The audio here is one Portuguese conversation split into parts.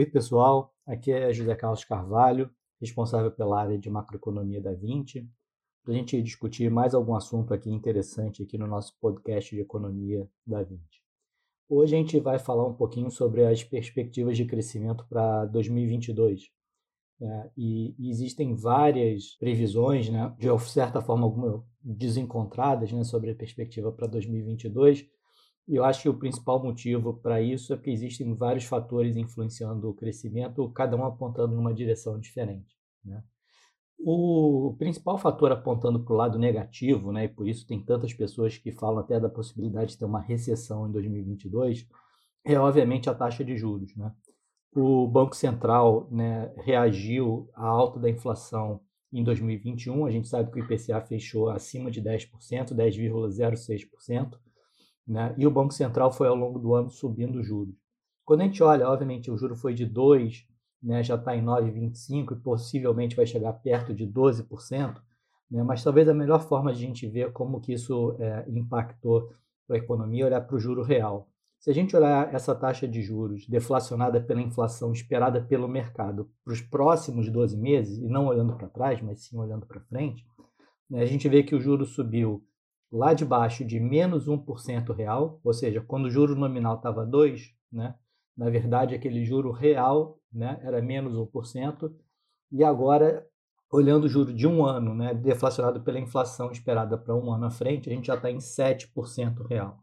Oi, pessoal. Aqui é José Carlos Carvalho, responsável pela área de macroeconomia da 20, para a gente discutir mais algum assunto aqui interessante aqui no nosso podcast de economia da 20. Hoje a gente vai falar um pouquinho sobre as perspectivas de crescimento para 2022. Né? E, existem várias previsões, né, de certa forma desencontradas, né, sobre a perspectiva para 2022, e eu acho que o principal motivo para isso é que existem vários fatores influenciando o crescimento, cada um apontando numa direção diferente. Né? O principal fator apontando para o lado negativo, né, e por isso tem tantas pessoas que falam até da possibilidade de ter uma recessão em 2022, é obviamente a taxa de juros. Né? O Banco Central né, reagiu à alta da inflação em 2021, a gente sabe que o IPCA fechou acima de 10%, 10,06%, né? E o Banco Central foi ao longo do ano subindo os juros. Quando a gente olha, obviamente, o juro foi de 2, né, já está em 9,25 e possivelmente vai chegar perto de 12%, né, mas talvez a melhor forma de a gente ver como que isso é, impactou a economia é olhar para o juro real. Se a gente olhar essa taxa de juros deflacionada pela inflação esperada pelo mercado para os próximos 12 meses, e não olhando para trás, mas sim olhando para frente, né, a gente vê que o juro subiu lá de baixo de menos 1% real, ou seja, quando o juro nominal estava 2%, né, na verdade aquele juro real né, era menos 1%, e agora, olhando o juro de um ano, né, deflacionado pela inflação esperada para um ano à frente, a gente já está em 7% real.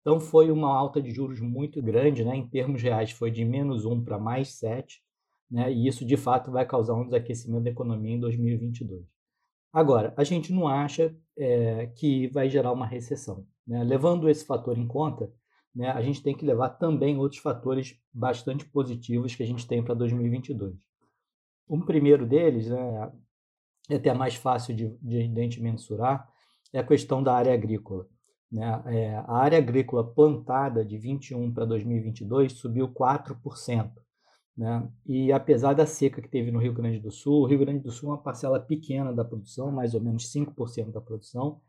Então foi uma alta de juros muito grande, né, em termos reais foi de menos 1 para mais 7, né, e isso de fato vai causar um desaquecimento da economia em 2022. Agora, a gente não acha é, que vai gerar uma recessão. Né? Levando esse fator em conta, né, a gente tem que levar também outros fatores bastante positivos que a gente tem para 2022. Um primeiro deles, né, é até mais fácil de, de, de a gente mensurar, é a questão da área agrícola. Né? É, a área agrícola plantada de 21 para 2022 subiu 4%. Né? E apesar da seca que teve no Rio Grande do Sul, o Rio Grande do Sul é uma parcela pequena da produção, mais ou menos 5% da produção,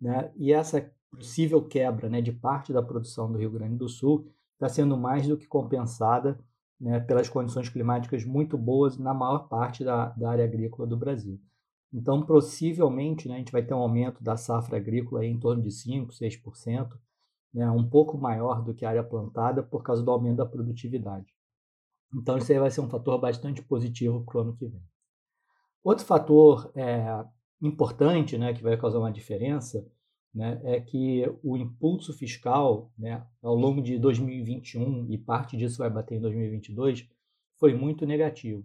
né? e essa possível quebra né, de parte da produção do Rio Grande do Sul está sendo mais do que compensada né, pelas condições climáticas muito boas na maior parte da, da área agrícola do Brasil. Então, possivelmente, né, a gente vai ter um aumento da safra agrícola em torno de 5%, 6%, né, um pouco maior do que a área plantada por causa do aumento da produtividade. Então, isso aí vai ser um fator bastante positivo para o ano que vem. Outro fator é, importante, né, que vai causar uma diferença, né, é que o impulso fiscal, né, ao longo de 2021 e parte disso vai bater em 2022, foi muito negativo.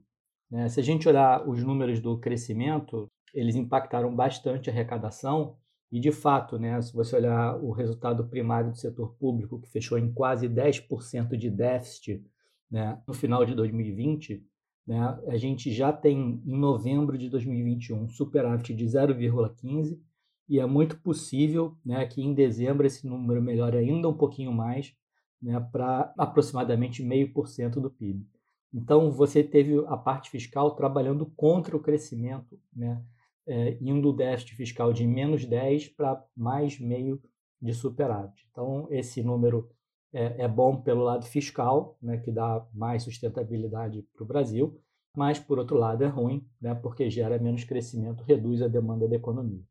Né? Se a gente olhar os números do crescimento, eles impactaram bastante a arrecadação e, de fato, né, se você olhar o resultado primário do setor público, que fechou em quase 10% de déficit né, no final de 2020, né, a gente já tem em novembro de 2021 superávit de 0,15 e é muito possível né, que em dezembro esse número melhore ainda um pouquinho mais né, para aproximadamente meio por cento do PIB. Então você teve a parte fiscal trabalhando contra o crescimento, né, é, indo do déficit fiscal de menos 10 para mais meio de superávit. Então esse número é, é bom pelo lado fiscal, né, que dá mais sustentabilidade para o Brasil, mas, por outro lado, é ruim, né, porque gera menos crescimento, reduz a demanda da economia.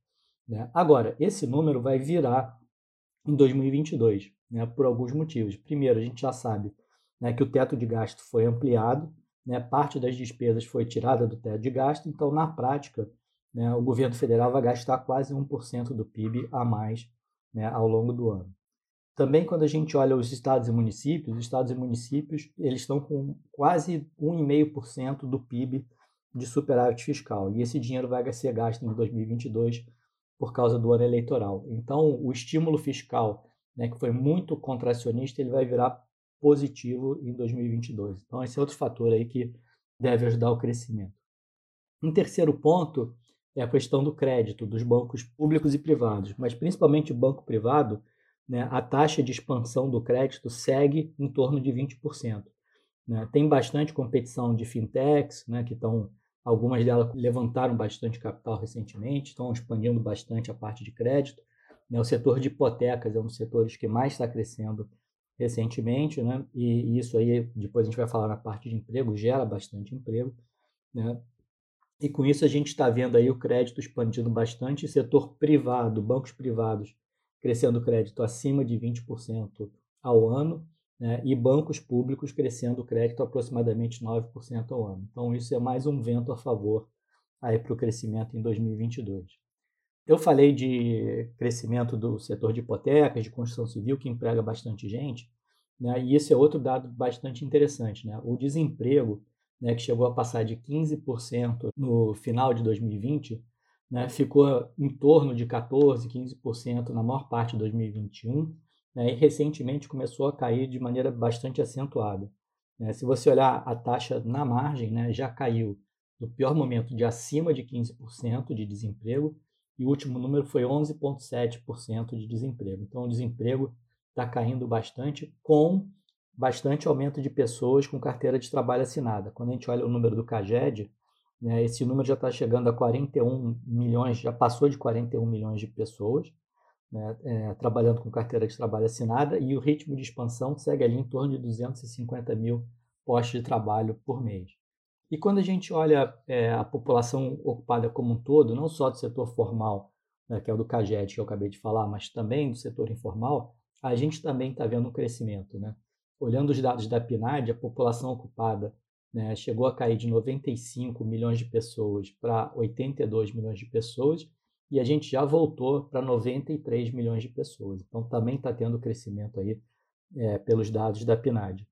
Né? Agora, esse número vai virar em 2022, né, por alguns motivos. Primeiro, a gente já sabe né, que o teto de gasto foi ampliado, né, parte das despesas foi tirada do teto de gasto, então, na prática, né, o governo federal vai gastar quase 1% do PIB a mais né, ao longo do ano. Também quando a gente olha os estados e municípios, os estados e municípios eles estão com quase 1,5% do PIB de superávit fiscal. E esse dinheiro vai ser gasto em 2022 por causa do ano eleitoral. Então, o estímulo fiscal, né, que foi muito contracionista, ele vai virar positivo em 2022. Então, esse é outro fator aí que deve ajudar o crescimento. Um terceiro ponto é a questão do crédito dos bancos públicos e privados, mas principalmente o banco privado, né, a taxa de expansão do crédito segue em torno de 20%. Né? Tem bastante competição de fintechs, né, que estão, algumas delas levantaram bastante capital recentemente, estão expandindo bastante a parte de crédito. Né? O setor de hipotecas é um dos setores que mais está crescendo recentemente, né? E isso aí, depois a gente vai falar na parte de emprego, gera bastante emprego, né? E com isso a gente está vendo aí o crédito expandindo bastante, setor privado, bancos privados crescendo crédito acima de 20% ao ano, né? e bancos públicos crescendo crédito aproximadamente 9% ao ano. Então isso é mais um vento a favor para o crescimento em 2022. Eu falei de crescimento do setor de hipotecas, de construção civil, que emprega bastante gente, né? e esse é outro dado bastante interessante. Né? O desemprego, né, que chegou a passar de 15% no final de 2020, né, ficou em torno de 14%, 15% na maior parte de 2021, né, e recentemente começou a cair de maneira bastante acentuada. Né? Se você olhar a taxa na margem, né, já caiu no pior momento de acima de 15% de desemprego, e o último número foi 11,7% de desemprego. Então, o desemprego está caindo bastante, com bastante aumento de pessoas com carteira de trabalho assinada. Quando a gente olha o número do CAGED, né, esse número já está chegando a 41 milhões, já passou de 41 milhões de pessoas né, é, trabalhando com carteira de trabalho assinada e o ritmo de expansão segue ali em torno de 250 mil postos de trabalho por mês. E quando a gente olha é, a população ocupada como um todo, não só do setor formal, né, que é o do CAGED que eu acabei de falar, mas também do setor informal, a gente também está vendo um crescimento. Né? Olhando os dados da PNAD, a população ocupada né, chegou a cair de 95 milhões de pessoas para 82 milhões de pessoas, e a gente já voltou para 93 milhões de pessoas. Então também está tendo crescimento aí é, pelos dados da PNAD.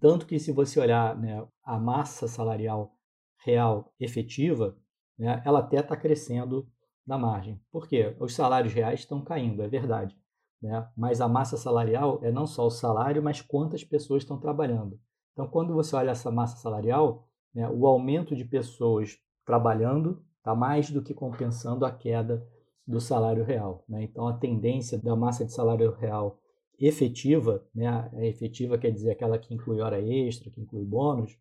Tanto que, se você olhar né, a massa salarial real efetiva, né, ela até está crescendo na margem. Por quê? Os salários reais estão caindo, é verdade. Né? Mas a massa salarial é não só o salário, mas quantas pessoas estão trabalhando. Então, quando você olha essa massa salarial, né, o aumento de pessoas trabalhando está mais do que compensando a queda do salário real. Né? Então, a tendência da massa de salário real efetiva, né, a efetiva quer dizer aquela que inclui hora extra, que inclui bônus,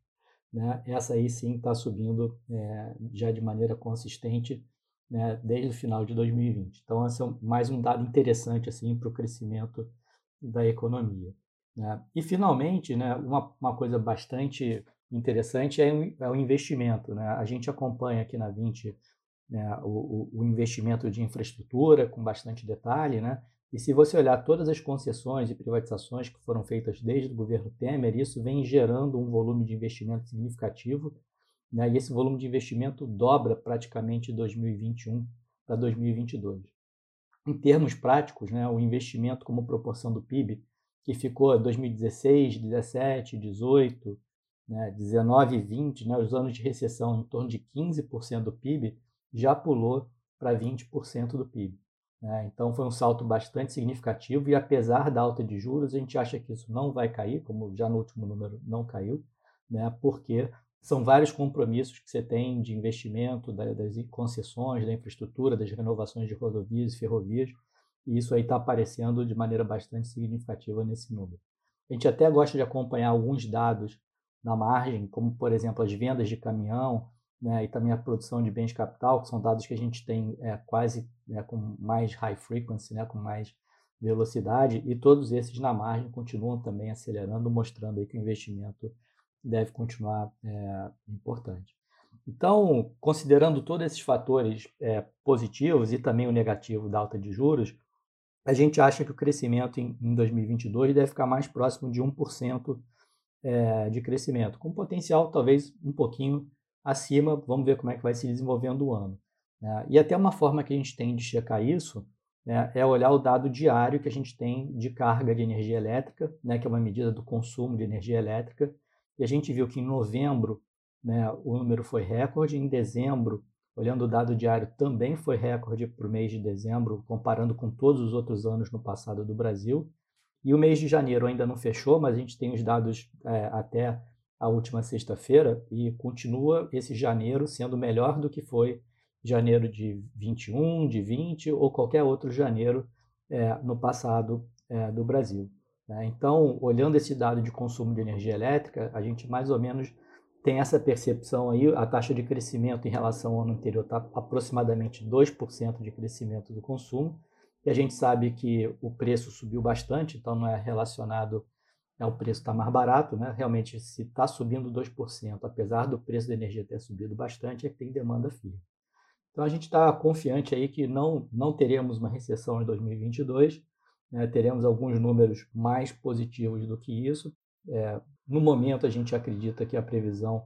né, essa aí sim está subindo é, já de maneira consistente né, desde o final de 2020. Então, esse é mais um dado interessante assim, para o crescimento da economia. Né? E, finalmente, né, uma, uma coisa bastante interessante é, é o investimento. Né? A gente acompanha aqui na 20 né, o, o, investimento de infraestrutura com bastante detalhe, né? E se você olhar todas as concessões e privatizações que foram feitas desde o governo Temer, isso vem gerando um volume de investimento significativo, né? e esse volume de investimento dobra praticamente de 2021 para 2022. Em termos práticos, né, o investimento como proporção do PIB, que ficou 2016, 17, 18, né, 19 e 20, né, os anos de recessão em torno de 15% do PIB, já pulou para 20% do PIB. Né? Então foi um salto bastante significativo e apesar da alta de juros, a gente acha que isso não vai cair, como já no último número não caiu, né? porque são vários compromissos que você tem de investimento, das concessões, da infraestrutura, das renovações de rodovias e ferrovias, e isso aí está aparecendo de maneira bastante significativa nesse número. A gente até gosta de acompanhar alguns dados na margem, como por exemplo as vendas de caminhão, né, e também a produção de bens de capital, que são dados que a gente tem é, quase né, com mais high frequency, né, com mais velocidade, e todos esses na margem continuam também acelerando, mostrando aí que o investimento deve continuar é, importante. Então, considerando todos esses fatores é, positivos e também o negativo da alta de juros, a gente acha que o crescimento em, em 2022 deve ficar mais próximo de 1% é, de crescimento, com potencial talvez um pouquinho acima, vamos ver como é que vai se desenvolvendo o ano. Né? E até uma forma que a gente tem de checar isso né, é olhar o dado diário que a gente tem de carga de energia elétrica, né, que é uma medida do consumo de energia elétrica, e a gente viu que em novembro né, o número foi recorde, em dezembro, olhando o dado diário, também foi recorde para o mês de dezembro, comparando com todos os outros anos no passado do Brasil. E o mês de janeiro ainda não fechou, mas a gente tem os dados é, até a última sexta-feira e continua esse janeiro sendo melhor do que foi janeiro de 21, de 20 ou qualquer outro janeiro é, no passado é, do Brasil. Né? Então, olhando esse dado de consumo de energia elétrica, a gente mais ou menos tem essa percepção aí, a taxa de crescimento em relação ao ano anterior está aproximadamente 2% de crescimento do consumo, E a gente sabe que o preço subiu bastante, então não é relacionado ao preço estar tá mais barato, né? Realmente, se está subindo 2%, apesar do preço da energia ter subido bastante, é que tem demanda firme. Então a gente está confiante aí que não, não teremos uma recessão em 2022, né? teremos alguns números mais positivos do que isso. É, no momento, a gente acredita que a previsão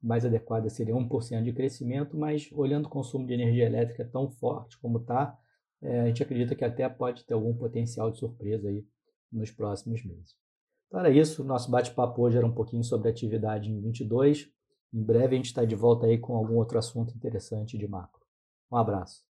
mais adequada seria 1% de crescimento, mas olhando o consumo de energia elétrica tão forte como está, é, a gente acredita que até pode ter algum potencial de surpresa aí nos próximos meses. Então era isso, nosso bate-papo hoje era um pouquinho sobre atividade em 22. Em breve a gente está de volta aí com algum outro assunto interessante de macro. Um abraço.